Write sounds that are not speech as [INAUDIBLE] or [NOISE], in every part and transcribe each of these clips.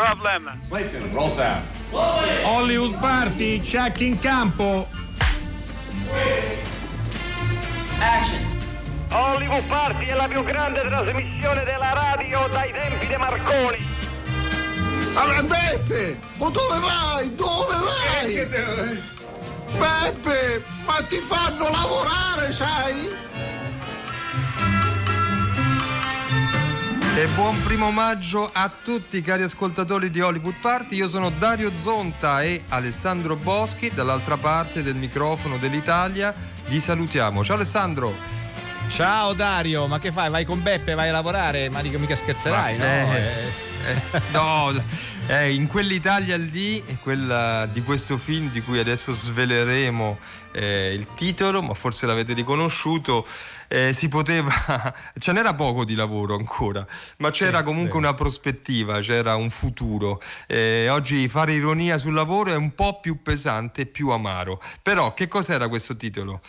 No problem. Clayton, roll sound. Hollywood Party, check in campo. Action. Hollywood Party è la più grande trasmissione della radio dai tempi di Marconi. Allora Beppe, ma dove vai? Dove vai? Beppe, ma ti fanno lavorare, sai? E buon primo maggio a tutti cari ascoltatori di Hollywood Party, io sono Dario Zonta e Alessandro Boschi dall'altra parte del microfono dell'Italia, vi salutiamo. Ciao Alessandro! Ciao Dario, ma che fai? Vai con Beppe, vai a lavorare? Ma dico mica scherzerai, Ma- no? eh, Eh, Eh, no, [LAUGHS] eh, in quell'Italia lì, quella di questo film di cui adesso sveleremo eh, il titolo, ma forse l'avete riconosciuto, eh, si poteva, [LAUGHS] ce n'era poco di lavoro ancora, ma c'era Sì, comunque una prospettiva, c'era un futuro. Eh, oggi fare ironia sul lavoro è un po' più pesante e più amaro. Però che cos'era questo titolo?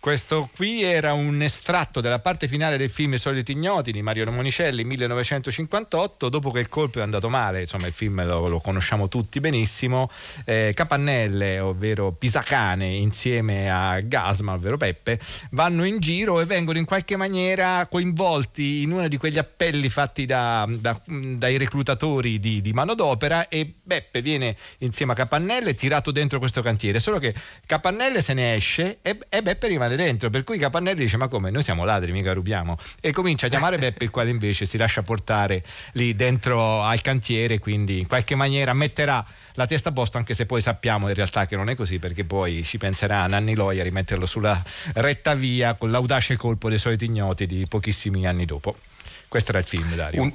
Questo qui era un estratto della parte finale del film soliti ignoti di Mario Monicelli 1958, dopo che il colpo è andato male, insomma il film lo, lo conosciamo tutti benissimo, eh, Capannelle, ovvero Pisacane, insieme a Gasma, ovvero Peppe, vanno in giro e vengono in qualche maniera coinvolti in uno di quegli appelli fatti da- da- dai reclutatori di, di manodopera e Beppe viene insieme a Capannelle tirato dentro questo cantiere, solo che Capannelle se ne esce e, e Beppe rimane dentro, per cui Capannelle dice ma come noi siamo ladri, mica rubiamo e comincia a chiamare Beppe il quale invece si lascia portare lì dentro al cantiere, quindi in qualche maniera metterà la testa a posto anche se poi sappiamo in realtà che non è così perché poi ci penserà Nanni Loi a rimetterlo sulla retta via con l'audace colpo dei soliti ignoti di pochissimi anni dopo. Questo era il film, Dario. Un,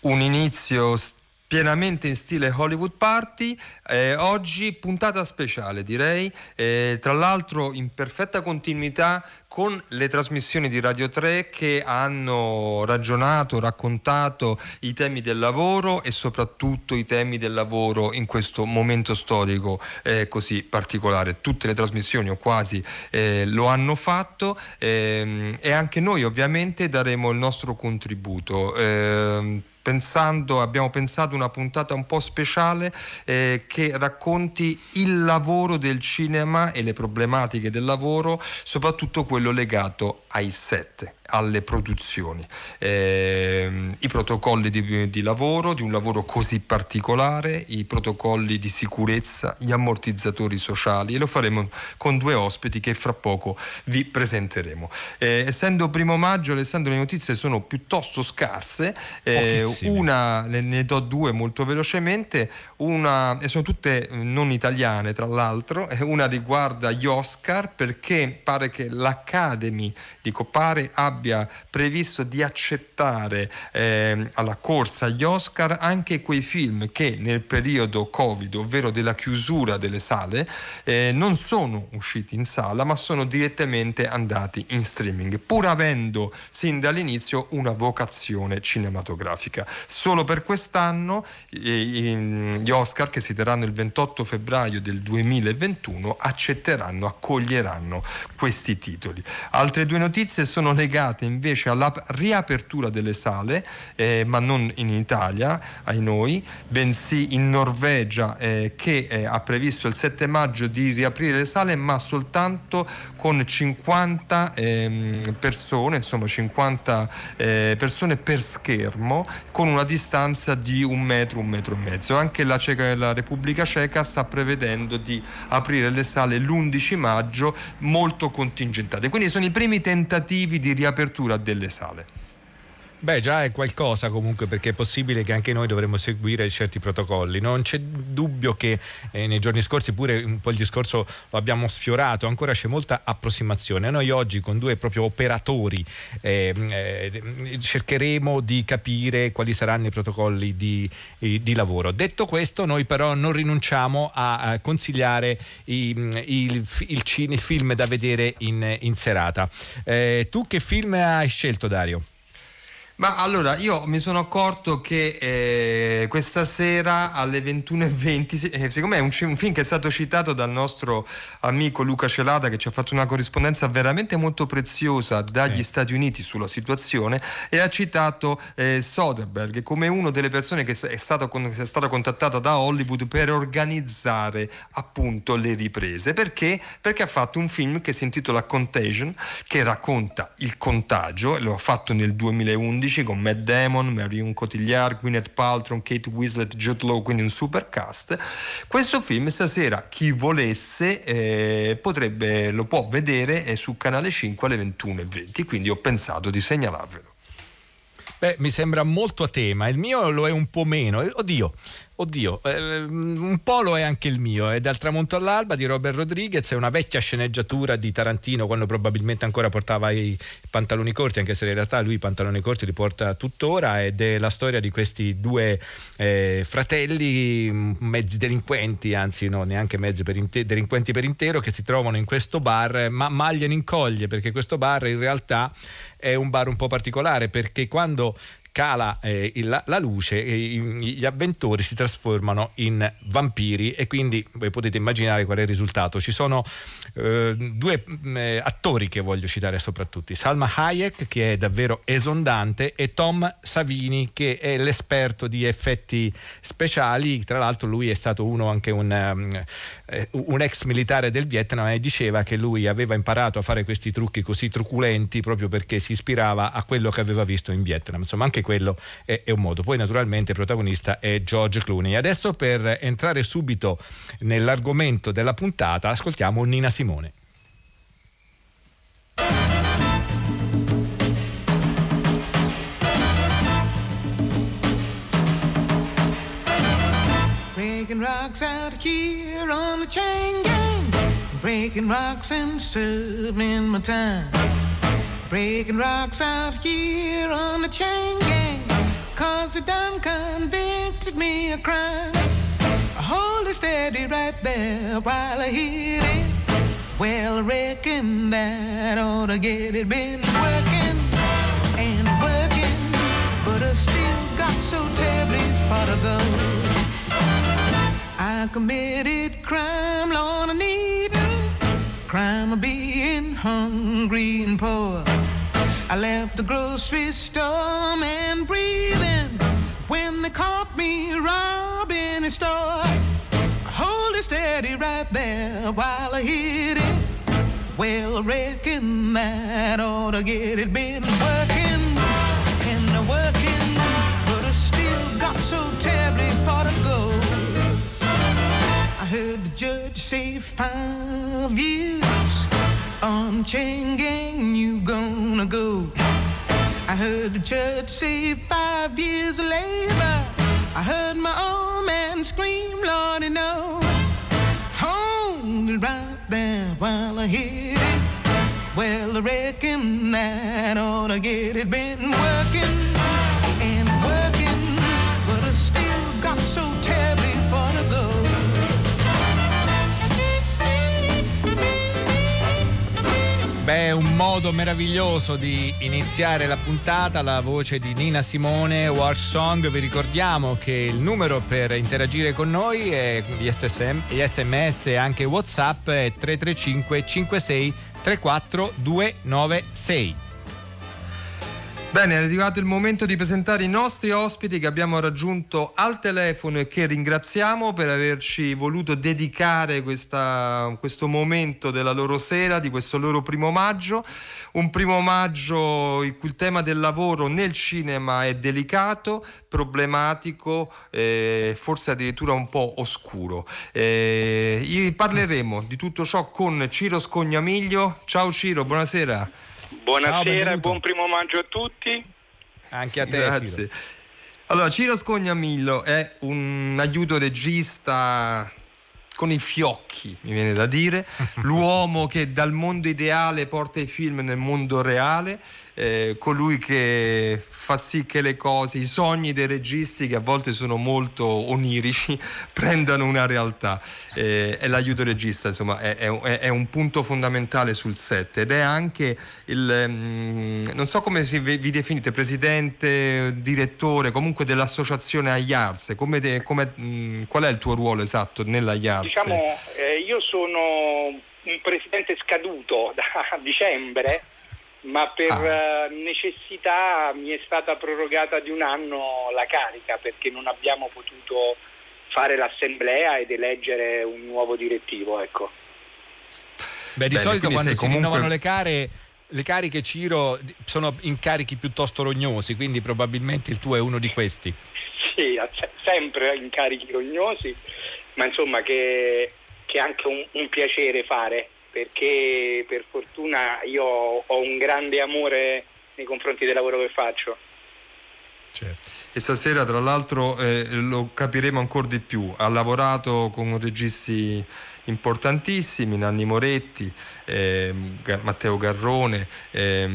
un inizio s- pienamente in stile Hollywood Party, eh, oggi puntata speciale direi, eh, tra l'altro in perfetta continuità con le trasmissioni di Radio 3 che hanno ragionato, raccontato i temi del lavoro e soprattutto i temi del lavoro in questo momento storico eh, così particolare. Tutte le trasmissioni o quasi eh, lo hanno fatto ehm, e anche noi ovviamente daremo il nostro contributo. ehm, Pensando, abbiamo pensato una puntata un po' speciale eh, che racconti il lavoro del cinema e le problematiche del lavoro, soprattutto quello legato ai set, alle produzioni, Ehm, i protocolli di, di lavoro, di un lavoro così particolare, i protocolli di sicurezza, gli ammortizzatori sociali e lo faremo con due ospiti che fra poco vi presenteremo. Eh, essendo primo maggio, Alessandro, le notizie sono piuttosto scarse, eh, una ne, ne do due molto velocemente, una, e sono tutte eh, non italiane tra l'altro, e una riguarda gli Oscar perché pare che l'Academy dico pare abbia previsto di accettare ehm, alla corsa agli Oscar anche quei film che nel periodo Covid, ovvero della chiusura delle sale, eh, non sono usciti in sala ma sono direttamente andati in streaming, pur avendo sin dall'inizio una vocazione cinematografica. Solo per quest'anno eh, gli Oscar che si terranno il 28 febbraio del 2021 accetteranno, accoglieranno questi titoli. Altre due notizie sono legate invece alla riapertura delle sale, eh, ma non in Italia, ai noi, bensì in Norvegia eh, che eh, ha previsto il 7 maggio di riaprire le sale, ma soltanto con 50 ehm, persone, insomma 50 eh, persone per schermo, con una distanza di un metro, un metro e mezzo. Anche la, Ceca- la Repubblica Ceca sta prevedendo di aprire le sale l'11 maggio molto contingentate. Quindi sono i primi tentativi di riapertura delle sale. Beh, già è qualcosa comunque perché è possibile che anche noi dovremmo seguire certi protocolli. Non c'è dubbio che eh, nei giorni scorsi pure un po' il discorso lo abbiamo sfiorato, ancora c'è molta approssimazione. Noi oggi con due proprio operatori eh, eh, cercheremo di capire quali saranno i protocolli di, di lavoro. Detto questo, noi però non rinunciamo a, a consigliare i- il, il cine- il film da vedere in, in serata. Eh, tu che film hai scelto Dario? Ma allora io mi sono accorto che eh, questa sera alle 21.20, eh, siccome è un, un, film che è stato citato dal nostro amico Luca Celata che ci ha fatto una corrispondenza veramente molto preziosa dagli sì. Stati Uniti sulla situazione e ha citato eh, Soderbergh come una delle persone che è stata, è stata contattata da Hollywood per organizzare appunto le riprese. Perché? Perché ha fatto un film che si intitola Contagion che racconta il contagio, lo ha fatto nel 2011 2011 con Matt Damon, Marion Cotillard, Gwyneth Paltrow, Kate Winslet, Jude Law, quindi un super cast. Questo film stasera chi volesse eh, potrebbe, lo può vedere eh, su Canale 5 alle 21.20, quindi ho pensato di segnalarvelo. Beh, mi sembra molto a tema, il mio lo è un po' meno. Oddio, Oddio, eh, un po' lo è anche il mio, è Dal tramonto all'alba di Robert Rodriguez, è una vecchia sceneggiatura di Tarantino quando probabilmente ancora portava i pantaloni corti, anche se in realtà lui i pantaloni corti li porta tuttora ed è la storia di questi due eh, fratelli mm, mezzi delinquenti, anzi no, neanche mezzi per inte- delinquenti per intero, che si trovano in questo bar, ma magliano in coglie perché questo bar in realtà è un bar un po' particolare perché quando cala eh, la, la, luce e gli avventori si trasformano in vampiri e quindi voi potete immaginare qual è il risultato. Ci sono eh, due mm, eh, attori che voglio citare soprattutto, Salma Hayek che è davvero esondante e Tom Savini che è l'esperto di effetti speciali, tra l'altro lui è stato uno anche un, um, un ex militare del Vietnam e diceva che lui aveva imparato a fare questi trucchi così truculenti proprio perché si ispirava a quello che aveva visto in Vietnam. Insomma, anche quello è, è un modo. Poi naturalmente il protagonista è George Clooney. Adesso per entrare subito nell'argomento della puntata ascoltiamo Nina Simone. Rocks out here on the chain gang. Breaking rocks and serving my time. Breaking rocks out here on the chain gang. Cause they done convicted me of crime. Hold it steady right there while I hit it. Well, I reckon that ought to get it. Been working and working, but I still got so terribly far to go. I committed crime, Lord, I need crime of being hungry and poor. I left the grocery store and breathing when they caught me robbing a store. Hold it steady right there while I hit it. Well, I reckon that ought to get it. Been working and working, but I still got so terribly far to go. I heard the judge say five years on chain gang you gonna go. I heard the judge say five years of labor. I heard my old man scream, Lordy, no. Hold it right there while I hit it. Well, I reckon that ought to get it. Been working modo meraviglioso di iniziare la puntata, la voce di Nina Simone, War Song. Vi ricordiamo che il numero per interagire con noi è gli, SSM, gli sms e anche WhatsApp è 335 56 34 296. Bene, è arrivato il momento di presentare i nostri ospiti che abbiamo raggiunto al telefono e che ringraziamo per averci voluto dedicare questa, questo momento della loro sera, di questo loro primo maggio. Un primo maggio in cui il tema del lavoro nel cinema è delicato, problematico, eh, forse addirittura un po' oscuro. Eh, parleremo di tutto ciò con Ciro Scognamiglio. Ciao Ciro, buonasera. Buonasera e buon primo maggio a tutti. Anche a te. Grazie. Ciro. Allora, Ciro Scognamillo è un aiuto regista con i fiocchi, mi viene da dire, [LAUGHS] l'uomo che dal mondo ideale porta i film nel mondo reale eh, colui che fa sì che le cose, i sogni dei registi che a volte sono molto onirici, [LAUGHS] prendano una realtà. Eh, e l'aiuto regista, insomma, è, è, è, un punto fondamentale sul set ed è anche il, mm, non so come si, vi definite, presidente, direttore, comunque dell'associazione Agliarse, come come, mh, mm, qual è il tuo ruolo esatto nella Agliarse? Diciamo, eh, io sono un presidente scaduto [LAUGHS] da dicembre ma per ah. Eh, necessità mi è stata prorogata di un anno la carica perché non abbiamo potuto fare l'assemblea ed eleggere un nuovo direttivo. Ecco. Beh, di Bene, solito quando si comunque... rinnovano le cariche le cariche Ciro sono incarichi piuttosto rognosi, quindi probabilmente il tuo è uno di questi. Sì, sempre incarichi rognosi, ma insomma che, che è anche un, un piacere fare perché per fortuna io ho un grande amore nei confronti del lavoro che faccio. Certo. E stasera tra l'altro eh, lo capiremo ancora di più, ha lavorato con registi importantissimi, Nanni Moretti, eh, Matteo Garrone, eh,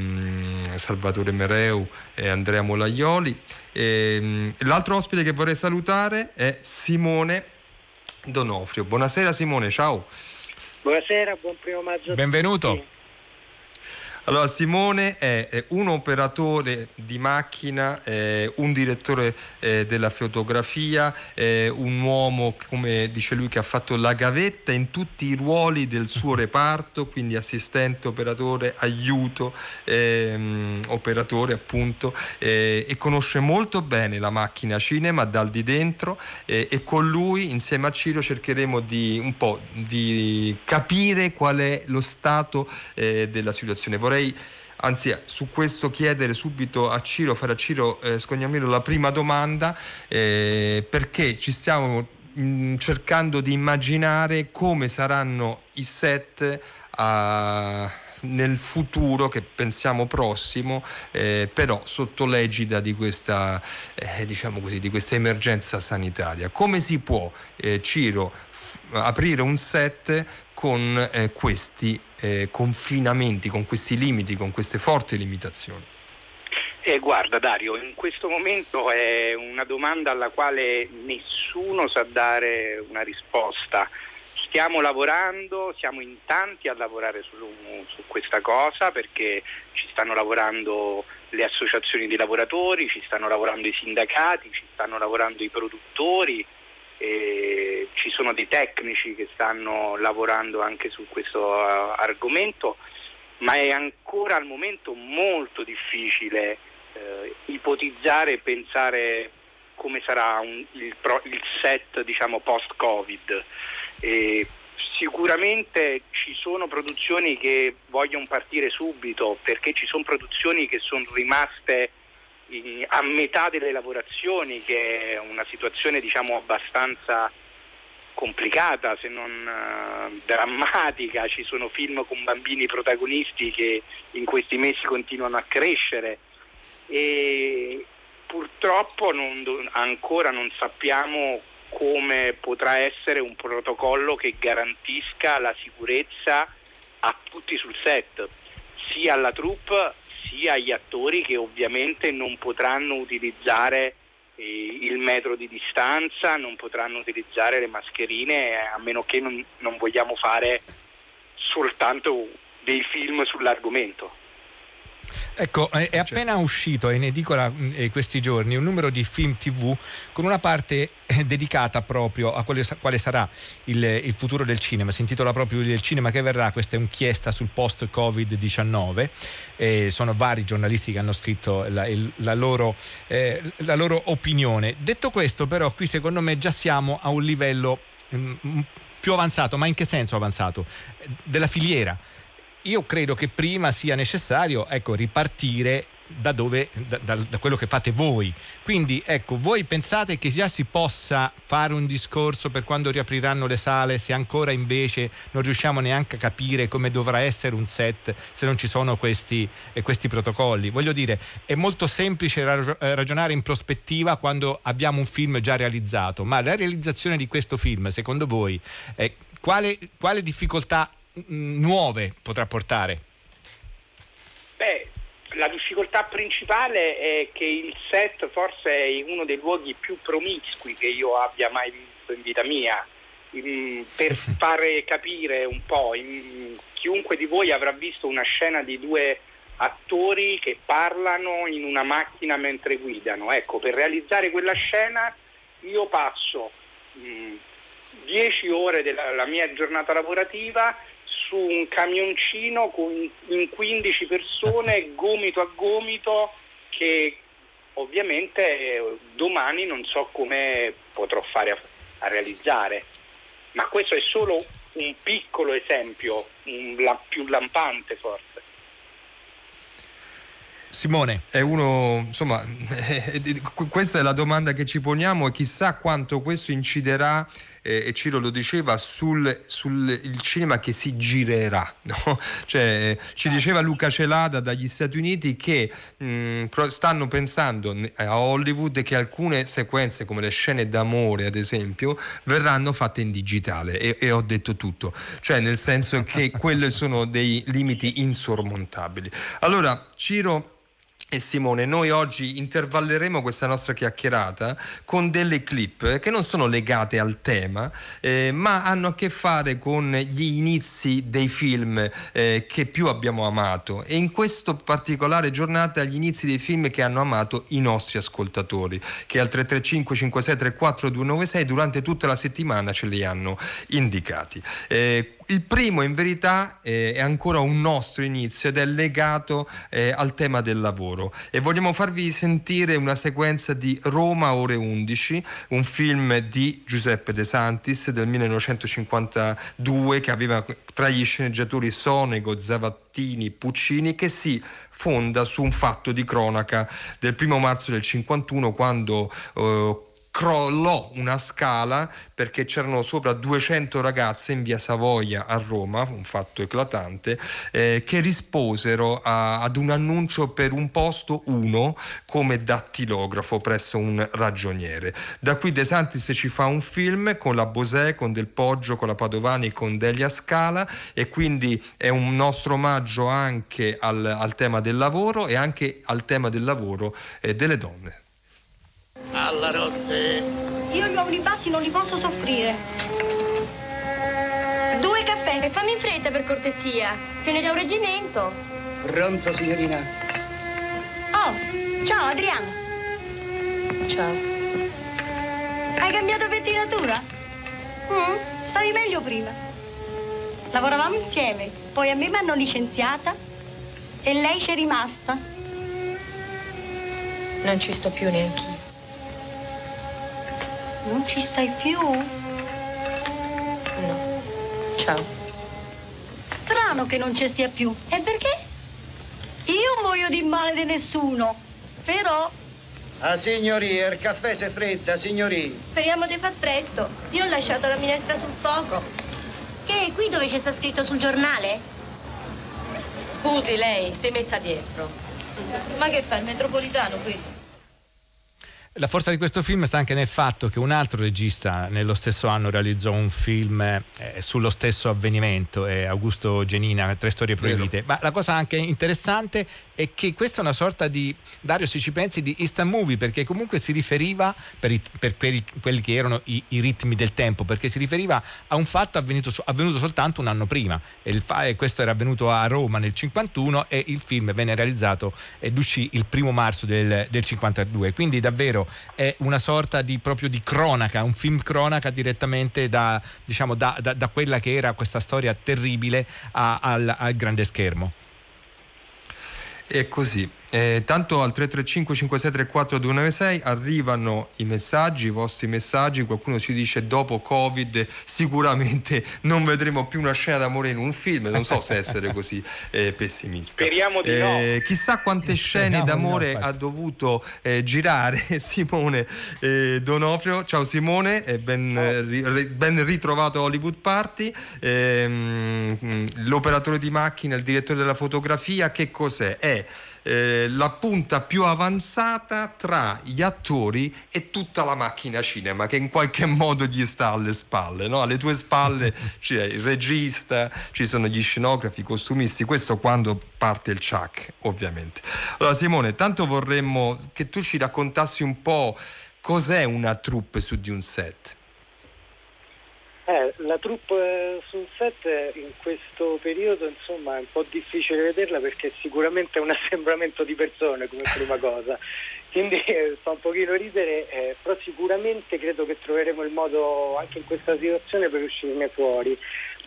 Salvatore Mereu e Andrea Molaioli. Ehm, l'altro ospite che vorrei salutare è Simone Donofrio. Buonasera Simone, ciao. Buonasera, buon primo maggio. Benvenuto. Allora, Simone è, un operatore di macchina, un direttore eh, della fotografia, un uomo, come dice lui, che ha fatto la gavetta in tutti i ruoli del suo [LAUGHS] reparto, quindi assistente, operatore, aiuto, ehm, operatore appunto, eh, e conosce molto bene la macchina cinema dal di dentro eh, e con lui, insieme a Ciro, cercheremo di un po' di capire qual è lo stato eh, della situazione. Vorrei vorrei anzi su questo chiedere subito a Ciro, fare a Ciro eh, Scognamiro la prima domanda eh, perché ci stiamo mh, mm, cercando di immaginare come saranno i set a nel futuro che pensiamo prossimo, eh, però sotto l'egida di questa, eh, diciamo così, di questa emergenza sanitaria. Come si può, eh, Ciro, f- aprire un set con eh, questi eh, confinamenti, con questi limiti, con queste forti limitazioni? Eh, guarda Dario, in questo momento è una domanda alla quale nessuno sa dare una risposta. Stiamo lavorando, siamo in tanti a lavorare su, su questa cosa perché ci stanno lavorando le associazioni di lavoratori, ci stanno lavorando i sindacati, ci stanno lavorando i produttori, e ci sono dei tecnici che stanno lavorando anche su questo uh, argomento, ma è ancora al momento molto difficile eh, ipotizzare e pensare come sarà un, il, il, set diciamo, post-Covid. E sicuramente ci sono produzioni che vogliono partire subito perché ci sono produzioni che sono rimaste a metà delle lavorazioni, che è una situazione diciamo abbastanza complicata, se non uh, drammatica, ci sono film con bambini protagonisti che in questi mesi continuano a crescere. E purtroppo non, ancora non sappiamo come potrà essere un protocollo che garantisca la sicurezza a tutti sul set, sia alla troupe sia agli attori che ovviamente non potranno utilizzare eh, il metro di distanza, non potranno utilizzare le mascherine a meno che non, non vogliamo fare soltanto dei film sull'argomento. Ecco, è appena uscito in edicola eh, questi giorni un numero di film tv con una parte eh, dedicata proprio a quale, quale sarà il, il, futuro del cinema. Si intitola proprio Il cinema che verrà, questa è un'inchiesta sul post-Covid-19. Eh, sono vari giornalisti che hanno scritto la, il, la, loro, eh, la, loro, opinione. Detto questo, però, qui secondo me già siamo a un livello più avanzato, ma in che senso avanzato? Della filiera io credo che prima sia necessario ecco, ripartire da, dove, da, da, da, quello che fate voi. Quindi ecco, voi pensate che già si possa fare un discorso per quando riapriranno le sale se ancora invece non riusciamo neanche a capire come dovrà essere un set se non ci sono questi, eh, questi protocolli? Voglio dire, è molto semplice eh, ragionare in prospettiva quando abbiamo un film già realizzato, ma la realizzazione di questo film, secondo voi, eh, quale, quale difficoltà nuove potrà portare? Beh, la difficoltà principale è che il set forse è uno dei luoghi più promiscui che io abbia mai visto in vita mia. per [LAUGHS] fare capire un po', chiunque di voi avrà visto una scena di due attori che parlano in una macchina mentre guidano. Ecco, per realizzare quella scena io passo 10 ore della mia giornata lavorativa su un camioncino con, in 15 persone, [LAUGHS] gomito a gomito, che ovviamente domani non so come potrò fare a, a realizzare. Ma questo è solo un piccolo esempio, un, la, più lampante forse. Simone. È uno, insomma, [LAUGHS] questa è la domanda che ci poniamo e chissà quanto questo inciderà eh, e Ciro lo diceva, sul, sul cinema che si girerà. [LAUGHS] No? Cioè, ci diceva Luca Celada dagli Stati Uniti che mh, stanno pensando a Hollywood che alcune sequenze come le scene d'amore ad esempio verranno fatte in digitale e, e ho detto tutto, cioè nel senso che [LAUGHS] quelli sono dei limiti insormontabili. Allora Ciro e Simone, noi oggi intervalleremo questa nostra chiacchierata con delle clip che non sono legate al tema, eh, ma hanno a che fare con gli inizi dei film eh, che più abbiamo amato e in questa particolare giornata gli inizi dei film che hanno amato i nostri ascoltatori, che al 335 5634 296 durante tutta la settimana ce li hanno indicati. Eh, il primo in verità eh, è ancora un nostro inizio ed è legato eh, al tema del lavoro. E vogliamo farvi sentire una sequenza di Roma ore 11, un film di Giuseppe De Santis del 1952 che aveva tra gli sceneggiatori Sonego, Zavattini, Puccini che si fonda su un fatto di cronaca del primo marzo del 51 quando eh, crollò una scala perché c'erano sopra 200 ragazze in via Savoia a Roma, un fatto eclatante, eh, che risposero a, ad un annuncio per un posto uno come dattilografo presso un ragioniere. Da qui De Santis ci fa un film con la Bosè, con Del Poggio, con la Padovani, con Delia Scala e quindi è un nostro omaggio anche al, al tema del lavoro e anche al tema del lavoro eh, delle donne. Alla rotte. Io gli uomini bassi non li posso soffrire. Due caffè. E fammi in fretta per cortesia. Ce n'è già un reggimento. Pronto, signorina? Oh, ciao Adriano. Ciao. Hai cambiato pettinatura? Mm, stavi meglio prima. Lavoravamo insieme, poi a me mi hanno licenziata e lei c'è rimasta. Non ci sto più neanche io. Non ci stai più? No. Ciao. Strano che non ci sia più. E perché? Io muoio di male di nessuno. Però... Ah, signoria, il caffè si fredda, signoria. Speriamo di far presto. Io ho lasciato la minestra sul fuoco. Che, qui dove c'è sta scritto sul giornale? Scusi, lei, si metta dietro. Ma che fa il metropolitano qui? La forza di questo film sta anche nel fatto che un altro regista nello stesso anno realizzò un film eh, sullo stesso avvenimento, eh, Augusto Genina, Tre storie proibite. Ma la cosa anche interessante è che questa è una sorta di, Dario se ci pensi, di instant movie, perché comunque si riferiva, per, i, per quelli, quelli, che erano i, i, ritmi del tempo, perché si riferiva a un fatto avvenuto, avvenuto soltanto un anno prima. E, il, questo era avvenuto a Roma nel 51 e il film venne realizzato ed uscì il primo marzo del, del 52. Quindi davvero è una sorta di, proprio di cronaca, un film cronaca direttamente da, diciamo, da, da, da quella che era questa storia terribile a, al, al grande schermo. È così. Eh, tanto al 335 5634 296 arrivano i messaggi, i vostri messaggi, qualcuno ci dice dopo Covid sicuramente non vedremo più una scena d'amore in un film, non so se essere così eh, pessimista. Speriamo di no. Eh, chissà quante scene d'amore no, ha dovuto eh, girare [LAUGHS] Simone eh, Donofrio. Ciao Simone, ben, oh. ben, ritrovato a Hollywood Party. Ehm, l'operatore di macchina, il direttore della fotografia, che cos'è? È è eh, la punta più avanzata tra gli attori e tutta la macchina cinema che in qualche [LAUGHS] modo gli sta alle spalle. No? Alle tue spalle [LAUGHS] c'è il regista, ci sono gli scenografi, i costumisti, questo quando parte il Chuck ovviamente. Allora Simone, tanto vorremmo che tu ci raccontassi un po' cos'è una troupe su di un set. Eh, la troupe sul set in questo periodo insomma è un po' difficile vederla perché sicuramente è un [LAUGHS] assembramento di persone come prima cosa. Quindi eh, fa un pochino ridere eh, però sicuramente credo che troveremo il modo anche in questa situazione per uscirne fuori.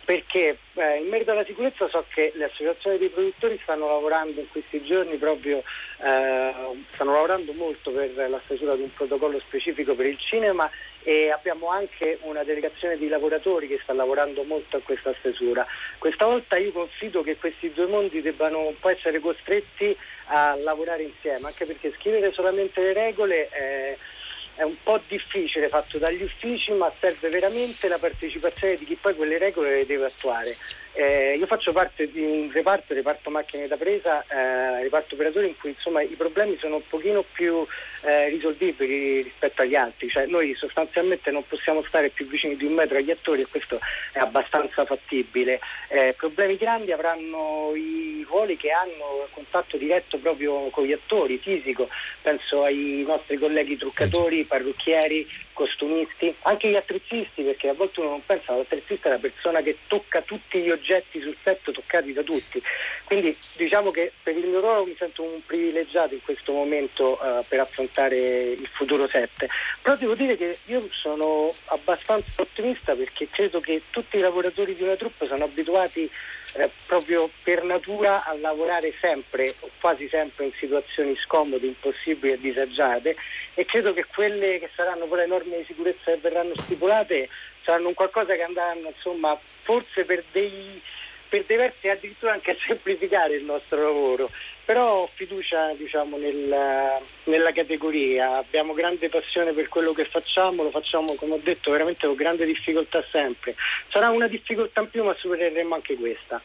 Perché eh, in merito alla sicurezza so che le associazioni dei produttori stanno lavorando in questi giorni proprio, eh, stanno lavorando molto per la stesura di un protocollo specifico per il cinema e abbiamo anche una delegazione di lavoratori che sta lavorando molto a questa stesura. Questa volta io confido che questi due mondi debbano un po' essere costretti a lavorare insieme, anche perché scrivere solamente le regole... Eh, è un po' difficile fatto dagli uffici, ma serve veramente la partecipazione di chi poi quelle regole le deve attuare. Eh, io faccio parte di un reparto, reparto macchine da presa, eh, reparto operatori in cui insomma, i problemi sono un pochino più eh, risolvibili rispetto agli altri, cioè noi sostanzialmente non possiamo stare più vicini di un metro agli attori e questo è abbastanza fattibile. Eh, problemi grandi avranno i ruoli che hanno contatto diretto proprio con gli attori, fisico, penso ai nostri colleghi truccatori, parrucchieri, costumisti, anche gli attrezzisti, perché a volte uno non pensa all'attrezzista è la persona che tocca tutti gli oggetti sul set toccati da tutti. Quindi diciamo che per il mio ruolo mi sento un privilegiato in questo momento uh, per affrontare il futuro set. Però devo dire che io sono abbastanza ottimista perché credo che tutti i lavoratori di una troupe sono abituati eh, proprio per natura a lavorare sempre o quasi sempre in situazioni scomode, impossibili e disagiate e credo che quelle che saranno poi le norme di sicurezza che verranno stipulate saranno un qualcosa che andranno insomma forse per dei per dei versi addirittura anche a [LAUGHS] semplificare il nostro lavoro, però ho fiducia diciamo, nel, nella categoria, abbiamo grande passione per quello che facciamo, lo facciamo come ho detto veramente con grande difficoltà sempre. Sarà una difficoltà in più ma supereremo anche questa.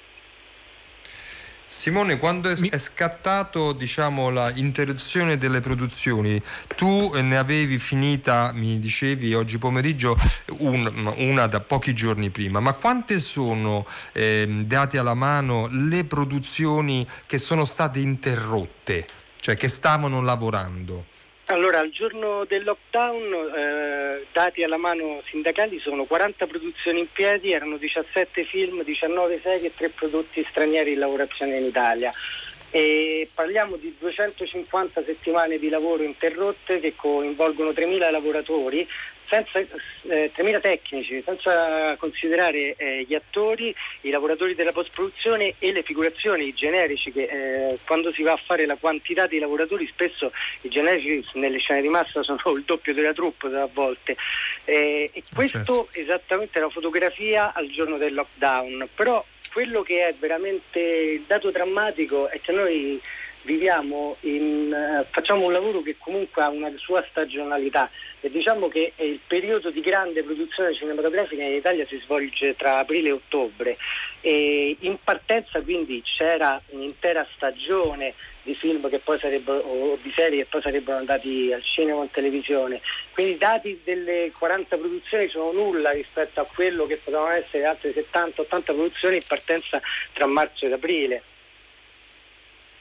Simone, quando è, è scattato diciamo, l'interruzione delle produzioni, tu ne avevi finita, mi dicevi oggi pomeriggio, un, una da pochi giorni prima, ma quante sono, eh, date alla mano, le produzioni che sono state interrotte, cioè che stavano lavorando? Allora, al giorno del lockdown, eh, dati alla mano sindacali, sono 40 produzioni in piedi, erano 17 film, 19 serie e 3 prodotti stranieri in lavorazione in Italia. E parliamo di 250 settimane di lavoro interrotte che coinvolgono 3.000 lavoratori, senza, eh, 3.000 tecnici, senza considerare eh, gli attori, i lavoratori della post-produzione e le figurazioni, i generici, che eh, quando si va a fare la quantità di lavoratori spesso i generici nelle scene di massa [LAUGHS] sono il doppio della troupe a volte. Eh, e ah, questo certo. esattamente la fotografia al giorno del lockdown, però quello che è veramente il dato drammatico è che noi viviamo in, uh, facciamo un lavoro che comunque ha una sua stagionalità e diciamo che il periodo di grande produzione cinematografica in Italia si svolge tra aprile e ottobre. E in partenza quindi c'era un'intera stagione di film che poi sarebbero o di serie che poi sarebbero andati al cinema o in televisione. Quindi i dati delle 40 produzioni sono nulla rispetto a quello che potevano essere altre 70-80 produzioni in partenza tra marzo ed aprile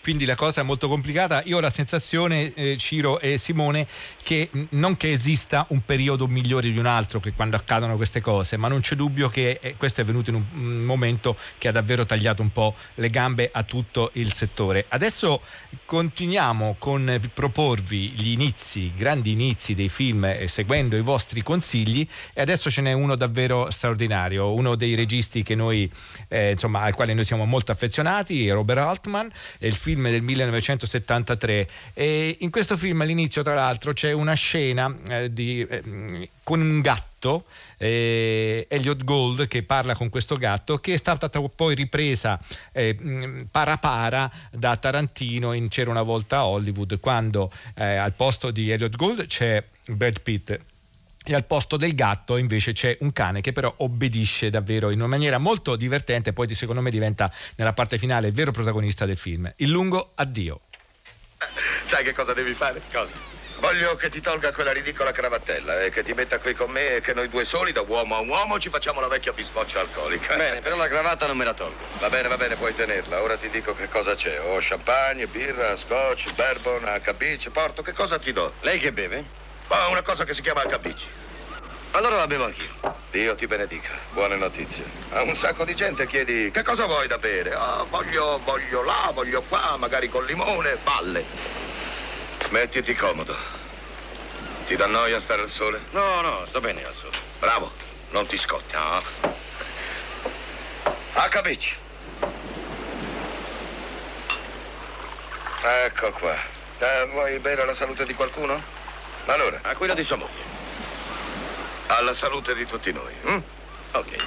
quindi la cosa è molto complicata. Io ho la sensazione, eh, Ciro e Simone, che non che esista un periodo migliore di un altro che quando accadono queste cose, ma non c'è dubbio che eh, questo è venuto in un, momento che ha davvero tagliato un po' le gambe a tutto il settore. Adesso continuiamo con proporvi gli inizi, grandi inizi dei film, eh, seguendo i vostri consigli e adesso ce n'è uno davvero straordinario, uno dei registi noi, eh, insomma, al quale noi siamo molto affezionati, Robert Altman, il film film del 1973 e in questo film all'inizio tra l'altro c'è una scena eh, di, eh, con un gatto eh, Elliot Gold che parla con questo gatto che è stata poi ripresa eh, para para da Tarantino in C'era una volta a Hollywood quando eh, al posto di Elliot Gold c'è Brad Pitt e al posto del gatto invece c'è un cane che però obbedisce davvero in una maniera molto divertente poi secondo me diventa nella parte finale il vero protagonista del film. Il lungo addio. Sai che cosa devi fare? Cosa? Voglio che ti tolga quella ridicola cravattella e che ti metta qui con me e che noi due soli, da uomo a uomo, ci facciamo la vecchia bisboccia alcolica. Bene, però la cravatta non me la tolgo. Va bene, va bene, puoi tenerla. Ora ti dico che cosa c'è. Ho champagne, birra, scotch, bourbon, HBC, porto. Che cosa ti do? Lei che beve? Oh, una cosa che si chiama HBC. Allora la bevo anch'io. Dio ti benedica. Buone notizie. A un sacco di gente chiedi che cosa vuoi da bere? Oh, voglio, voglio là, voglio qua, magari con limone, balle. Mettiti comodo. Ti dà noia stare al sole? No, no, sto bene al sole. Bravo, non ti scotti. No. HBC. Ecco qua. Eh, vuoi bere alla salute di qualcuno? Allora. A quella di sua moglie. Alla salute di tutti noi. Hm? Ok.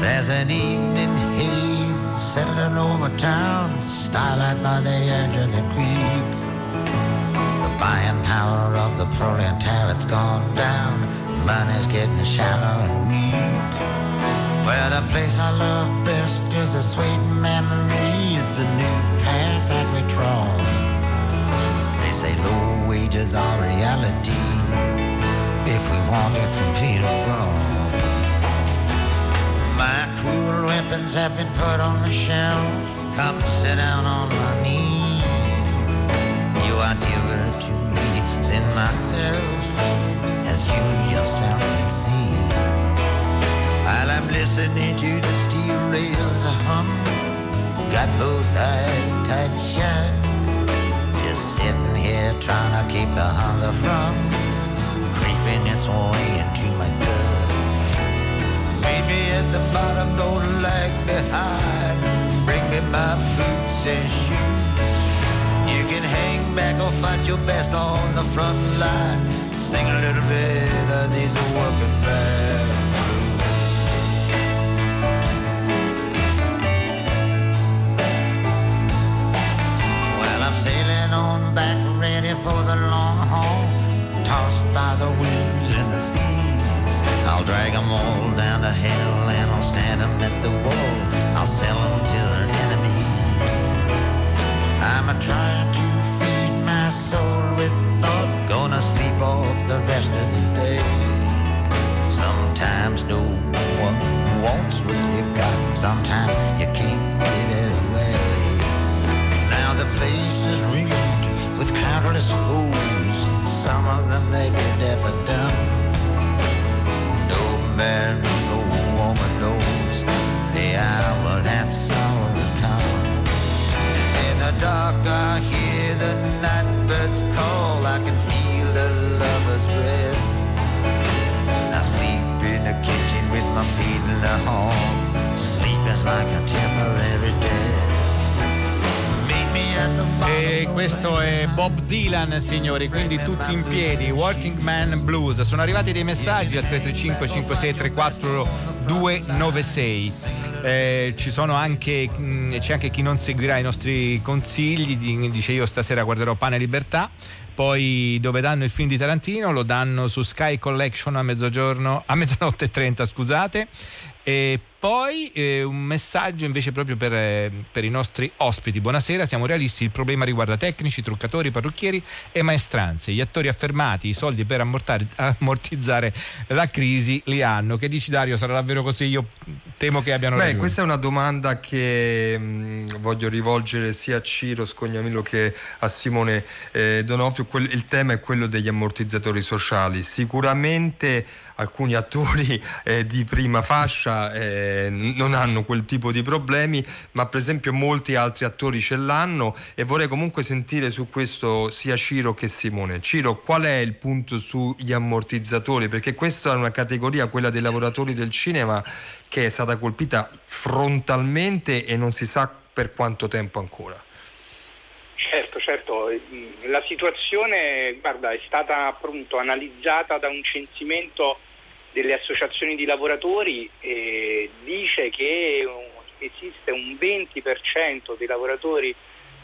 There's an evening haze settling over town, starlight by the edge of the creek. The proletariat's gone down, money's getting shallow and weak. Well, the place I love best is a sweet memory. It's a new path that we trod. They say low wages are reality if we want to compete abroad. My cruel weapons have been put on the shelf. Come sit down on my knee. Me than myself, as you yourself can see. While I'm listening to the steel rails hum, got both eyes tight shut. Just sitting here trying to keep the hunger from creeping its way into my gut. Me at the bottom, don't lag behind. Bring me my boots and shoes. Back or fight your best on the front line. Sing a little bit of these working blues. Well, I'm sailing on back, ready for the long haul. Tossed by the winds and the seas. I'll drag 'em all down to hell and I'll stand 'em at the wall. I'll sell 'em to their enemies. I'm a trying rest of the day. Sometimes no one wants what you've got. Sometimes E questo è Bob Dylan, signori, quindi tutti in piedi, Working Man Blues. Sono arrivati dei messaggi al 335 5634 296. Eh, ci sono anche, mh, c'è anche chi non seguirà i nostri consigli, di- dice io stasera guarderò Pane e Libertà. Poi dove danno il film di Tarantino lo danno su Sky Collection a mezzogiorno, a mezzanotte e 30, scusate. E poi eh, un messaggio invece proprio per, eh, per i nostri ospiti. Buonasera, siamo realisti, il problema riguarda tecnici, truccatori, parrucchieri e maestranze. Gli attori affermati, i soldi per ammortizzare la crisi li hanno. Che dici Dario, sarà davvero così? Io temo che abbiano Beh, ragione. questa è una domanda che mh, voglio rivolgere sia a Ciro Scognamillo che a Simone eh, Donofrio. Quel- il tema è quello degli ammortizzatori sociali. Sicuramente alcuni [LAUGHS] attori eh, di prima fascia eh, non hanno quel tipo di problemi, ma per esempio molti altri attori ce l'hanno e vorrei comunque sentire su questo sia Ciro che Simone. Ciro, qual è il punto sugli ammortizzatori? Perché questa è una categoria, quella dei lavoratori del cinema, che è stata colpita frontalmente e non si sa per quanto tempo ancora. Certo, certo, la situazione guarda, è stata appunto analizzata da un censimento delle associazioni di lavoratori e dice che esiste un 20% dei lavoratori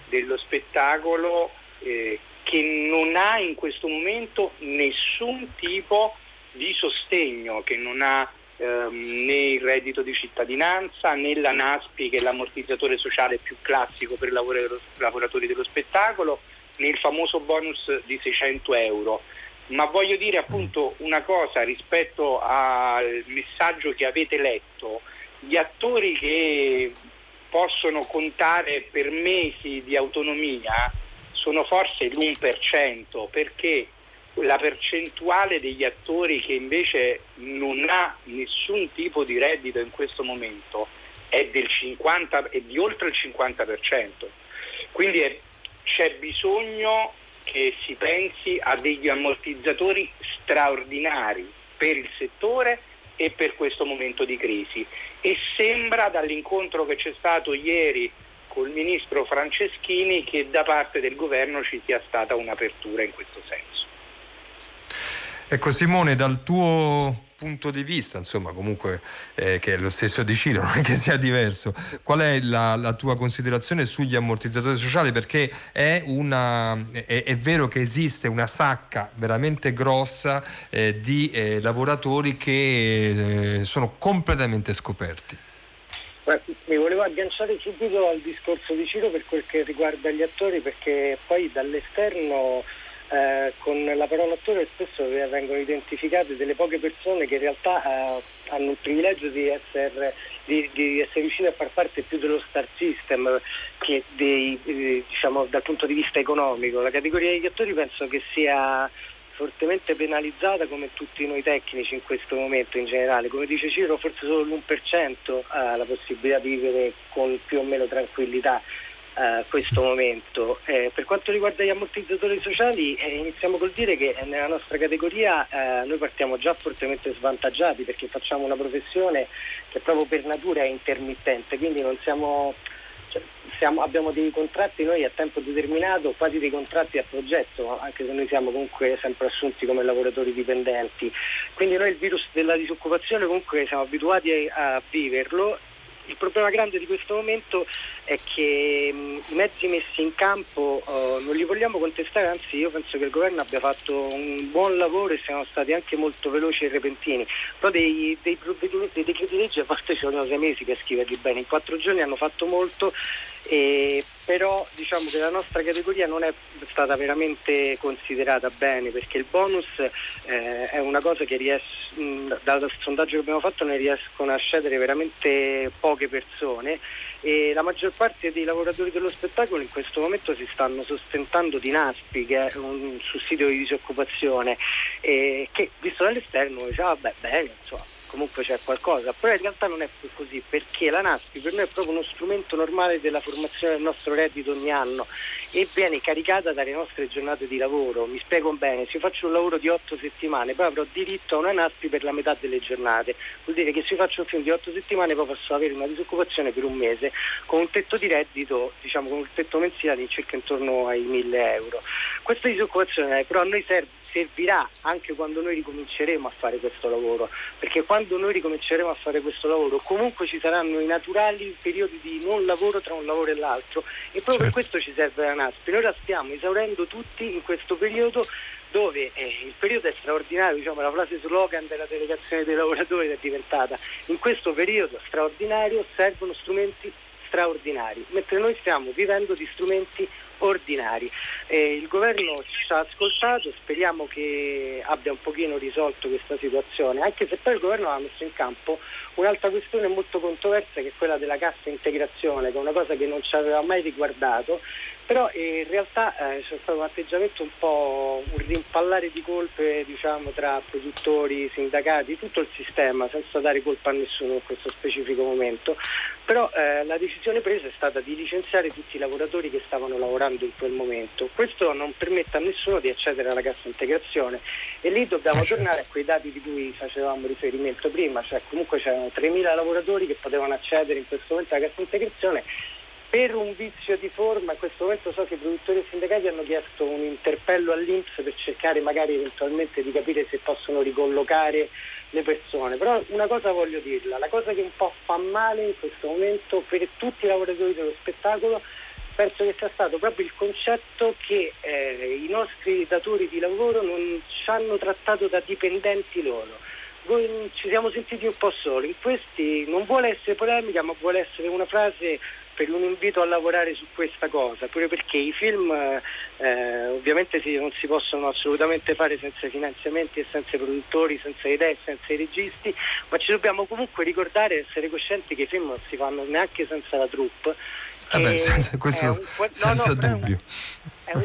dello spettacolo eh, che non ha in questo momento nessun tipo di sostegno, che non ha ehm, né il reddito di cittadinanza né la NASPI che è l'ammortizzatore sociale più classico per i lavoratori dello spettacolo né il famoso bonus di 600 euro. Ma voglio dire appunto una cosa rispetto al messaggio che avete letto, gli attori che possono contare per mesi di autonomia sono forse l'1% perché la percentuale degli attori che invece non ha nessun tipo di reddito in questo momento è, del 50, è di oltre il 50%. Quindi è, c'è bisogno che si pensi a degli ammortizzatori straordinari per il settore e per questo momento di crisi. E sembra dall'incontro che c'è stato ieri col ministro Franceschini che da parte del governo ci sia stata un'apertura in questo senso. Ecco Simone, dal tuo punto di vista, insomma, comunque eh, che è lo stesso di Ciro, [LAUGHS] non è che sia diverso. Qual è la, la tua considerazione sugli ammortizzatori sociali? Perché è, una, è, è vero che esiste una sacca veramente grossa eh, di eh, lavoratori che eh, sono completamente scoperti. Mi volevo agganciare subito al discorso di Ciro per quel che riguarda gli attori, perché poi dall'esterno eh, con la parola attore spesso vengono identificate delle poche persone che in realtà eh, hanno il privilegio di essere, di, di essere, riuscite a far parte più dello star system che dei, eh, diciamo, dal punto di vista economico. La categoria degli attori penso che sia fortemente penalizzata come tutti noi tecnici in questo momento in generale. Come dice Ciro, forse solo l'1% ha la possibilità di vivere con più o meno tranquillità uh, questo momento. Eh, per quanto riguarda gli ammortizzatori sociali, eh, iniziamo col dire che nella nostra categoria eh, noi partiamo già fortemente svantaggiati perché facciamo una professione che proprio per natura è intermittente, quindi siamo, cioè, siamo, abbiamo dei contratti noi a tempo determinato, quasi dei contratti a progetto, anche se noi siamo comunque sempre assunti come lavoratori dipendenti. Quindi noi il virus della disoccupazione comunque siamo abituati a viverlo il problema grande di questo momento è che mh, i mezzi messi in campo uh, non li vogliamo contestare, anzi io penso che il governo abbia fatto un buon lavoro e siano stati anche molto veloci e repentini, però dei, dei, dei decreti legge a volte ci vogliono sei mesi per scriverli bene, in quattro giorni hanno fatto molto e però diciamo che la nostra categoria non è stata veramente considerata bene perché il bonus eh, è una cosa che riesce, dal sondaggio che abbiamo fatto ne riescono a scedere veramente poche persone e la maggior parte dei lavoratori dello spettacolo in questo momento si stanno sostentando di NASPI che è un sussidio di disoccupazione che visto dall'esterno dice ah, vabbè bene insomma comunque c'è qualcosa, però in realtà non è più così perché la NASPI per noi è proprio uno strumento normale della formazione del nostro reddito ogni anno e viene caricata dalle nostre giornate di lavoro. Mi spiego bene, se io faccio un lavoro di otto settimane poi avrò diritto a una NASPI per la metà delle giornate, vuol dire che se io faccio un film di otto settimane poi posso avere una disoccupazione per un mese con un tetto di reddito, diciamo con un tetto mensile di circa intorno ai 1000 euro. Questa disoccupazione però a noi serve servirà anche quando noi ricominceremo a fare questo lavoro, perché quando noi ricominceremo a fare questo lavoro comunque ci saranno i naturali periodi di non lavoro tra un lavoro e l'altro e proprio certo. per questo ci serve la NASPI. Noi la stiamo esaurendo tutti in questo periodo dove eh, il periodo è straordinario, diciamo, la frase slogan della delegazione dei lavoratori è diventata in questo periodo straordinario servono strumenti straordinari, mentre noi stiamo vivendo di strumenti ordinari. Eh, il governo ci ha ascoltato, speriamo che abbia un pochino risolto questa situazione, anche se poi il governo ha messo in campo un'altra questione molto controversa che è quella della cassa integrazione, che è una cosa che non ci aveva mai riguardato però eh, in realtà eh, c'è stato un atteggiamento un po' un rimpallare di colpe diciamo, tra produttori, sindacati, tutto il sistema senza dare colpa a nessuno in questo specifico momento, però eh, la decisione presa è stata di licenziare tutti i lavoratori che stavano lavorando in quel momento. Questo non permette a nessuno di accedere alla cassa integrazione e lì dobbiamo ah, certo. tornare a quei dati di cui facevamo riferimento prima, cioè comunque c'erano 3.000 lavoratori che potevano accedere in questo momento alla cassa integrazione per un vizio di forma, in questo momento so che i produttori sindacati hanno chiesto un interpello all'Inps per cercare magari eventualmente di capire se possono ricollocare le persone, però una cosa voglio dirla, la cosa che un po' fa male in questo momento per tutti i lavoratori dello spettacolo penso che sia stato proprio il concetto che eh, i nostri datori di lavoro non ci hanno trattato da dipendenti loro. Ci siamo sentiti un po' soli, questi non vuole essere polemica ma vuole essere una frase per un invito a lavorare su questa cosa, pure perché i film eh, ovviamente si, non si possono assolutamente fare senza finanziamenti e senza produttori, senza idee, senza i registi, ma ci dobbiamo comunque ricordare e essere coscienti che i film non si fanno neanche senza la troupe. Vabbè, senza, questo un, senza no, no, dubbio.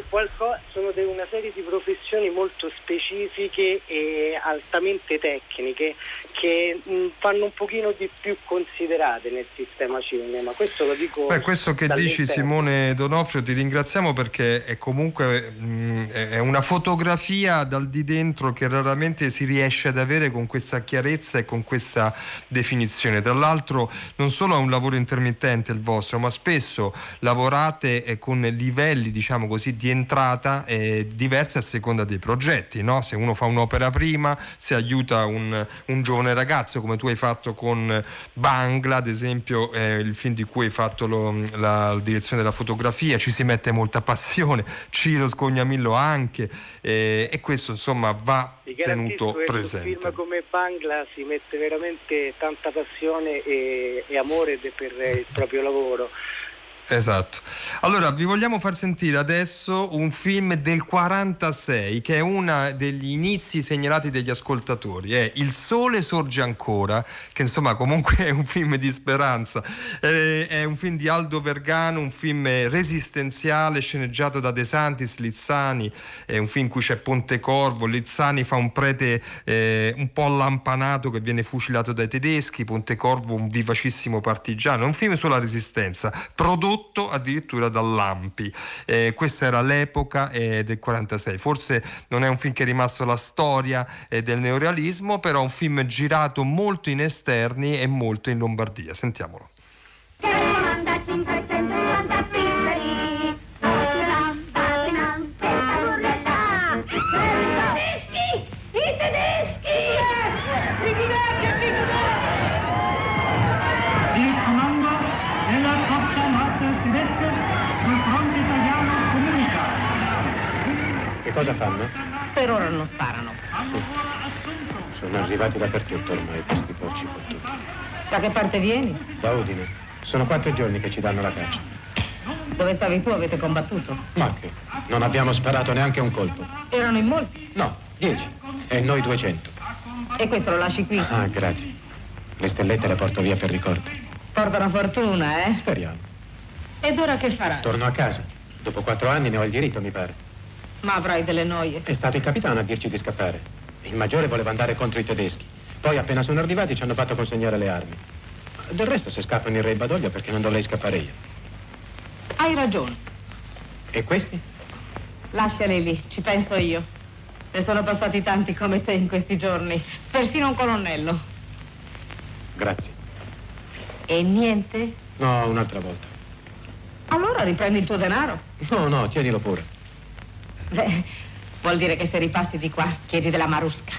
Qualcosa, sono una serie di professioni molto specifiche e altamente tecniche che mh, vanno un pochino di più considerate nel sistema cinema. Questo lo dico. Beh, questo che dici Simone Donofrio ti ringraziamo perché è comunque mh, è una fotografia dal di dentro che raramente si riesce ad avere con questa chiarezza e con questa definizione. Tra l'altro non solo è un lavoro intermittente il vostro, ma spesso lavorate eh, con livelli, diciamo così, di entrata eh, diverse a seconda dei progetti. No? Se uno fa un'opera prima, se aiuta un, un, giovane ragazzo come tu hai fatto con Bangla, ad esempio eh, il film di cui hai fatto lo, la, la, direzione della fotografia, ci si mette molta passione, Ciro Scognamillo anche eh, e questo insomma va tenuto presente. Un film come Bangla si mette veramente tanta passione e, e amore per il proprio lavoro. Esatto. Allora, vi vogliamo far sentire adesso un film del 46 che è uno degli inizi segnalati dagli ascoltatori. È Il sole sorge ancora, che insomma comunque [LAUGHS] è un film di speranza. È un film di Aldo Vergano, un film resistenziale sceneggiato da De Santis, Lizzani, è un film in cui c'è Pontecorvo, Lizzani fa un prete eh, un po' allampanato che viene fucilato dai tedeschi, Pontecorvo un vivacissimo partigiano. È un film sulla resistenza, prodotto prodotto addirittura dall'Ampi. Eh, questa era l'epoca eh, del 46. Forse non è un film che è rimasto la storia eh, del neorealismo, però un film girato molto in esterni e molto in Lombardia. Sentiamolo. Cosa fanno? Per ora non sparano. Sono arrivati dappertutto ormai questi porci fottuti. Da che parte vieni? Da Udine. Sono quattro giorni che ci danno la caccia. Dove stavi tu avete combattuto? Ma che? Non abbiamo sparato neanche un colpo. Erano in molti? No, dieci. E noi duecento. E questo lo lasci qui? Ah, grazie. Le stellette le porto via per ricordo. Portano fortuna, eh? Speriamo. Ed ora che farai? Torno a casa. Dopo quattro anni ne ho il diritto, mi pare. Ma avrai delle noie. È stato il capitano a dirci di scappare. Il maggiore voleva andare contro i tedeschi. Poi appena sono arrivati ci hanno fatto consegnare le armi. Del resto se scappano il re Badoglio perché non dovrei scappare io. Hai ragione. E questi? Lasciali lì, ci penso io. Ne sono passati tanti come te in questi giorni. Persino un colonnello. Grazie. E niente? No, un'altra volta. Allora riprendi il tuo denaro? No, no, tienilo pure. Beh, vuol dire che se ripassi di qua chiedi della marusca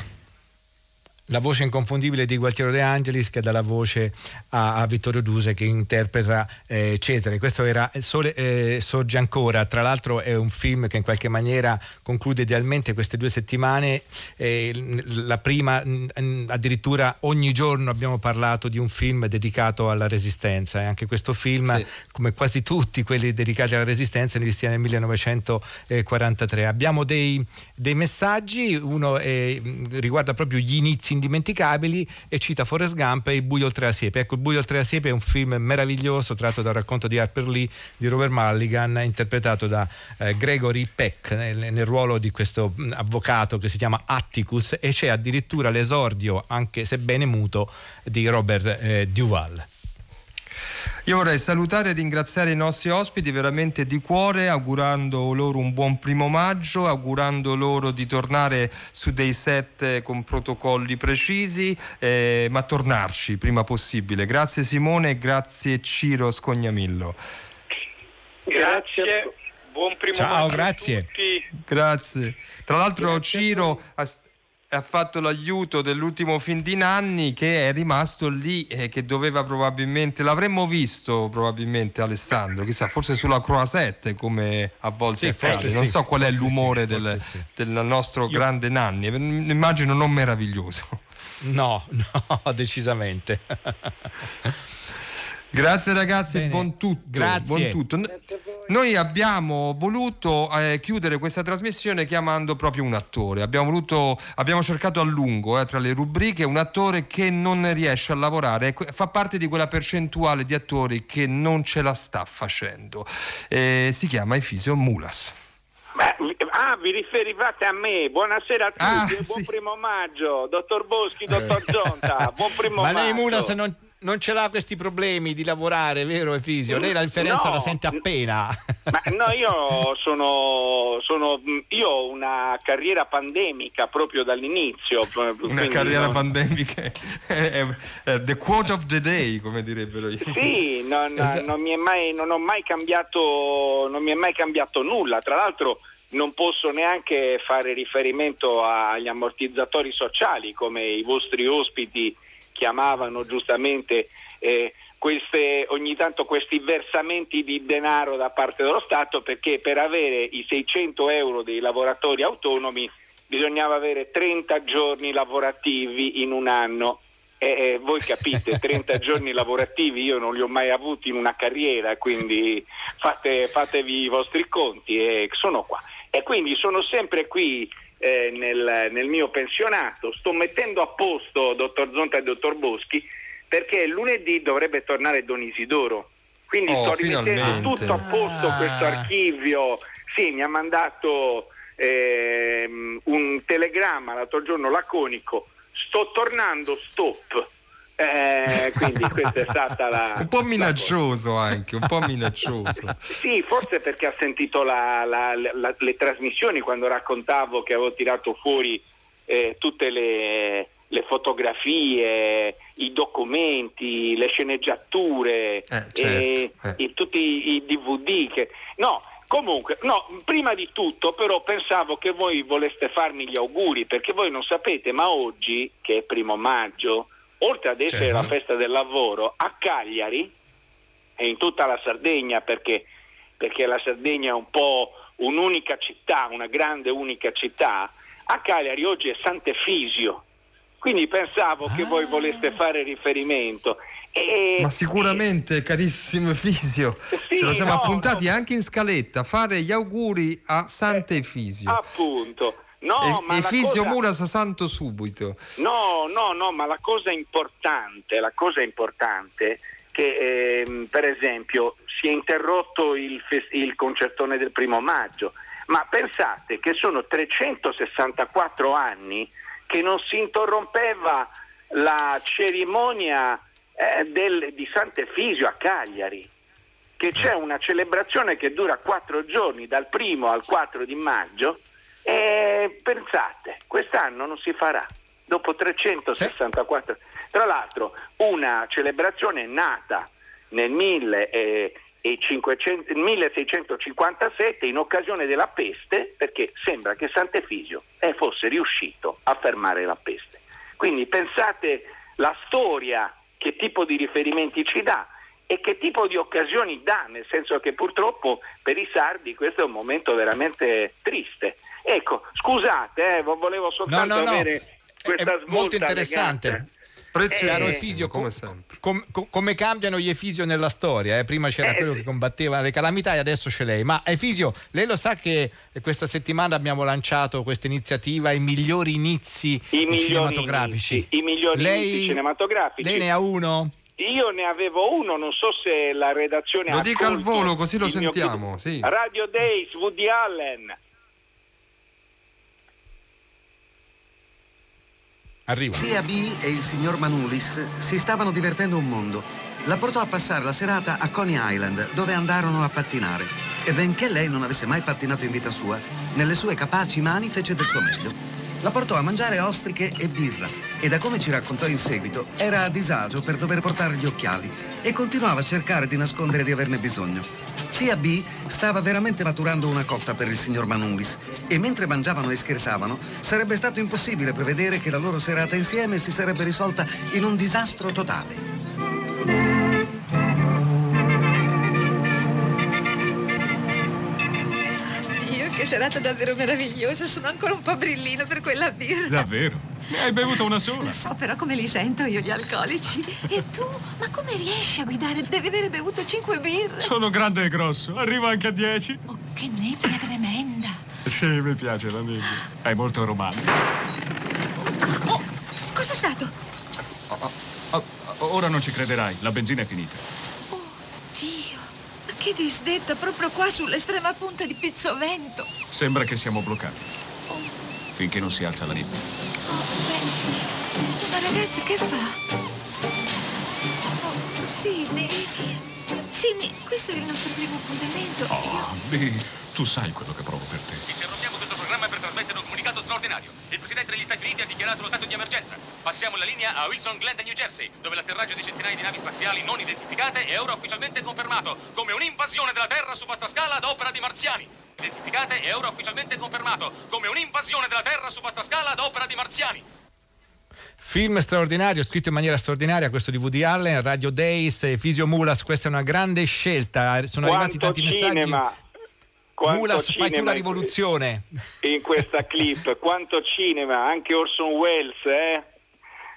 la voce inconfondibile di Gualtiero De Angelis che dà la voce a, a Vittorio Duse che interpreta eh, Cesare. Questo era Il Sole eh, sorge ancora, tra l'altro è un film che in qualche maniera conclude idealmente queste due settimane. Eh, la prima, addirittura ogni giorno abbiamo parlato di un film dedicato alla resistenza e anche questo film, sì. come quasi tutti quelli dedicati alla resistenza, iniziano nel 1943. Abbiamo dei, dei messaggi, uno riguarda proprio gli inizi indimenticabili e cita Forrest Gump e Il buio oltre la siepe. Ecco, Il buio oltre la siepe è un film meraviglioso tratto dal racconto di Harper Lee di Robert Mulligan, interpretato da eh, Gregory Peck nel, nel, ruolo di questo mh, avvocato che si chiama Atticus e c'è addirittura l'esordio, anche sebbene muto, di Robert eh, Duval. Io vorrei salutare e ringraziare i nostri ospiti veramente di cuore, augurando loro un buon primo maggio, augurando loro di tornare su dei set con protocolli precisi, eh, ma tornarci prima possibile. Grazie Simone e grazie Ciro Scognamillo. Grazie. Buon primo Ciao, maggio a grazie. tutti. Grazie. Tra l'altro Ciro ha, ha fatto l'aiuto dell'ultimo film di Nanni che è rimasto lì e che doveva probabilmente, l'avremmo visto probabilmente Alessandro, chissà, forse sulla Croisette come a volte Sì, forse non sì, so qual è l'umore sì, del, del nostro grande Nanni, immagino non meraviglioso. No, [LAUGHS] no, decisamente. [LAUGHS] Grazie ragazzi, Bene, buon tutto. grazie. buon tutto. Noi abbiamo voluto eh, chiudere questa trasmissione chiamando proprio un attore. Abbiamo, voluto, abbiamo cercato a lungo eh, tra le rubriche un attore che non riesce a lavorare, fa parte di quella percentuale di attori che non ce la sta facendo. Eh, si chiama Efisio Mulas. Beh, ah, vi riferivate a me. Buonasera a tutti Ah, buon sì. primo maggio. Dottor Boschi, dottor Zonta, buon primo Ma maggio. lei Mulas non, non ce l'ha questi problemi di lavorare, vero Efisio? Lei la differenza No. la sente appena. [LAUGHS] Ma no, io sono, sono- io ho una carriera pandemica proprio dall'inizio. Una quindi carriera non- pandemica. [LAUGHS] the quote of the day, come direbbero io. Sì, non, [LAUGHS] Esatto. non mi è mai, non ho mai cambiato, non mi è mai cambiato nulla. Tra l'altro non posso neanche fare riferimento agli ammortizzatori sociali come i vostri ospiti chiamavano giustamente eh, queste, ogni tanto questi versamenti di denaro da parte dello Stato perché per avere i 600 euro dei lavoratori autonomi bisognava avere 30 giorni lavorativi in un anno. E, e voi capite, [LAUGHS] 30 giorni lavorativi io non li ho mai avuti in una carriera, quindi fate- fatevi i vostri conti e sono qua. E quindi sono sempre qui eh, nel, nel mio pensionato, sto mettendo a posto dottor Zonta e dottor Boschi perché lunedì dovrebbe tornare Don Isidoro. Quindi Oh, sto rimettendo finalmente. tutto a posto Ah. questo archivio. Sì, mi ha mandato ehm, un telegramma l'altro giorno laconico. Sto tornando, stop. Eh, quindi questa è stata la. [LAUGHS] Un po' minaccioso anche, un po' minaccioso. [LAUGHS] Sì, forse perché ha sentito la- la- la- le trasmissioni quando raccontavo che avevo tirato fuori eh, tutte le, le fotografie, i documenti, le sceneggiature, certo, e- eh. e tutti i DVD. Che... No, comunque, no, prima di tutto però pensavo che voi voleste farmi gli auguri perché voi non sapete, ma oggi, che è primo maggio, oltre ad essere Certo. la festa del lavoro, a Cagliari e in tutta la Sardegna perché, perché la Sardegna è un po' un'unica città, una grande unica città, a Cagliari oggi è Sant'Efisio, quindi pensavo che voi voleste fare riferimento. E, Ma sicuramente, carissimo Efisio, ce lo siamo no, appuntati anche in scaletta, fare gli auguri a Sant'Efisio. appunto, no, E- ma Efisio cosa- Muras Santo subito. No, no, no, ma la cosa importante, la cosa importante che ehm, per esempio si è interrotto il, fes- il concertone del primo maggio, ma pensate che sono 364 anni che non si interrompeva la cerimonia eh, del- di Sant'Efisio a Cagliari che c'è una celebrazione che dura quattro giorni, dal primo al 4 di maggio, e pensate, quest'anno non si farà, dopo 364. Tra l'altro, una celebrazione nata nel 1500 1657 in occasione della peste, perché sembra che Sant'Efisio eh, fosse riuscito a fermare la peste. Quindi pensate la storia, che tipo di riferimenti ci dà e che tipo di occasioni dà, nel senso che purtroppo per i sardi questo è un momento veramente triste. Ecco, scusate, eh, vo- volevo soltanto no, no. avere questa È svolta molto interessante. elegante. Preziosissimo, Caro Efisio, come com- com- com- come cambiano gli Efisio nella storia? eh? Prima c'era Eh, quello che combatteva le calamità e adesso c'è lei. Ma Efisio, lei lo sa che questa settimana abbiamo lanciato questa iniziativa I migliori inizi I migliori cinematografici. inizi, i migliori lei, inizi cinematografici. Lei ne ha uno? Io ne avevo uno, non so se la redazione Lo ha dica al volo, così lo mio sentiamo, chiud- sì. Radio Days, Woody Allen. Arriva. Zia B e il signor Manulis si stavano divertendo un mondo. La portò a passare la serata a Coney Island, dove andarono a pattinare. E benché lei non avesse mai pattinato in vita sua, nelle sue capaci mani fece del suo meglio. La portò a mangiare ostriche e birra e da come ci raccontò in seguito era a disagio per dover portare gli occhiali e continuava a cercare di nascondere di averne bisogno. Zia B stava veramente maturando una cotta per il signor Manulis e mentre mangiavano e scherzavano sarebbe stato impossibile prevedere che la loro serata insieme si sarebbe risolta in un disastro totale. Serata davvero meravigliosa. Sono ancora un po' brillino per quella birra. Davvero? Ne hai bevuta una sola? Lo so, però come li sento io gli alcolici. E tu? Ma come riesci a guidare? Devi avere bevuto cinque birre. Sono grande e grosso, arrivo anche a 10. Oh, che nebbia tremenda. Sì, mi piace la nebbia. È molto romantica. Oh, cosa è stato? Oh, ora non ci crederai, la benzina è finita. Dio, ma che disdetta proprio qua sull'estrema punta di Pizzovento. Sembra che siamo bloccati. Finché non si alza la nebbia. Ma ragazzi, che fa? Oh, Sidney. Sidney, questo è il nostro primo appuntamento. Oh, beh, tu sai quello che provo per te. Programma per trasmettere un comunicato straordinario. Il Presidente degli Stati Uniti ha dichiarato lo stato di emergenza. Passiamo la linea a Wilson Glen, New Jersey, dove l'atterraggio di centinaia di navi spaziali non identificate è ora ufficialmente confermato come un'invasione della Terra su vasta scala ad opera di marziani. Identificate è ora ufficialmente confermato come un'invasione della Terra su vasta scala ad opera di marziani. Film straordinario, scritto in maniera straordinaria, questo di Woody Allen, Radio Days, e Fisio Mulas, questa è una grande scelta. Sono arrivati Quanto tanti cinema, messaggi. Quanto Mulas, fai tu la rivoluzione. in questa [LAUGHS] clip. Quanto cinema, anche Orson Welles, eh?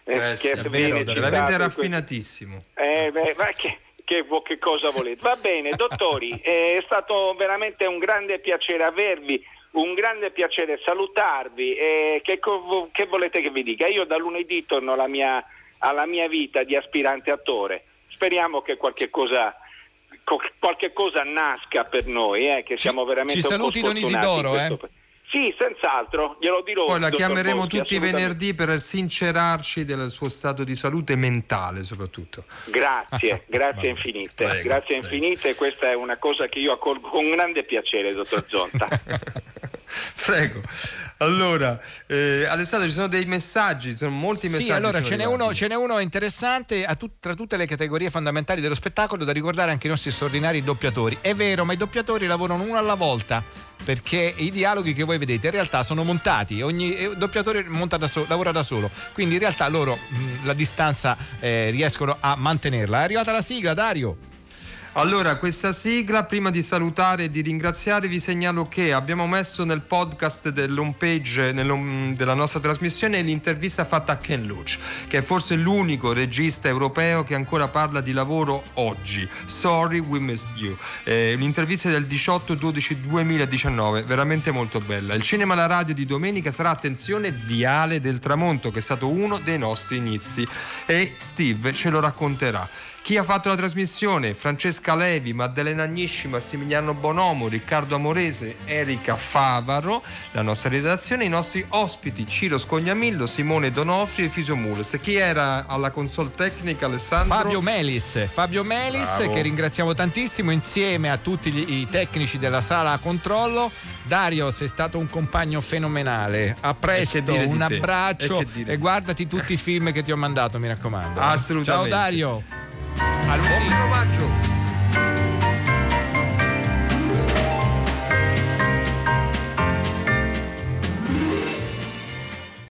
Eh, Eh sì, è vero, veramente in raffinatissimo. Eh, beh, ma che, che che cosa volete? Va bene, dottori, [LAUGHS] eh, è stato veramente un grande piacere avervi, un grande piacere salutarvi. eh, che, che volete che vi dica? Io da lunedì torno alla mia, alla mia vita di aspirante attore. Speriamo che qualche cosa, co- qualche cosa nasca per noi, eh, che siamo veramente ci saluti Don Isidoro, eh. Sì, senz'altro, glielo dirò. Poi la chiameremo Boschi, tutti i venerdì per sincerarci del suo stato di salute mentale soprattutto. Grazie, [LAUGHS] grazie infinite, Prego, grazie infinite, questa è una cosa che io accolgo con grande piacere, dottor Zonta. [LAUGHS] Prego. Allora, eh, Alessandro, ci sono dei messaggi, sono molti messaggi. Sì, allora ce n'è, uno, ce n'è uno interessante tut- tra tutte le categorie fondamentali dello spettacolo da ricordare anche i nostri straordinari doppiatori. È vero, ma i doppiatori lavorano uno alla volta perché i dialoghi che voi vedete in realtà sono montati, ogni eh, doppiatore monta da so- lavora da solo, quindi in realtà loro mh, la distanza eh, riescono a mantenerla. È arrivata la sigla, Dario. Allora, questa sigla, prima di salutare e di ringraziare, vi segnalo che abbiamo messo nel podcast dell'home page nell'home- della nostra trasmissione l'intervista fatta a Ken Loach, che è forse l'unico regista europeo che ancora parla di lavoro oggi. Sorry, we missed you. Eh, un'intervista del 18-12-2019, veramente molto bella. Il cinema alla radio di domenica sarà, attenzione, Viale del Tramonto, che è stato uno dei nostri inizi. E Steve ce lo racconterà. Chi ha fatto la trasmissione? Francesca Levi, Maddalena Agnisci, Massimiliano Bonomo, Riccardo Amorese, Erika Favaro, la nostra redazione, i nostri ospiti Ciro Scognamillo, Simone Donofrio e Fisio Mules. Chi era alla console tecnica Alessandro? Fabio Melis, Fabio Melis Bravo. che ringraziamo tantissimo insieme a tutti gli- i tecnici della sala a controllo. Dario, sei stato un compagno fenomenale. A presto, un abbraccio E e guardati tutti i film che ti ho mandato, mi raccomando. Assolutamente. Ciao Dario. Al último macho.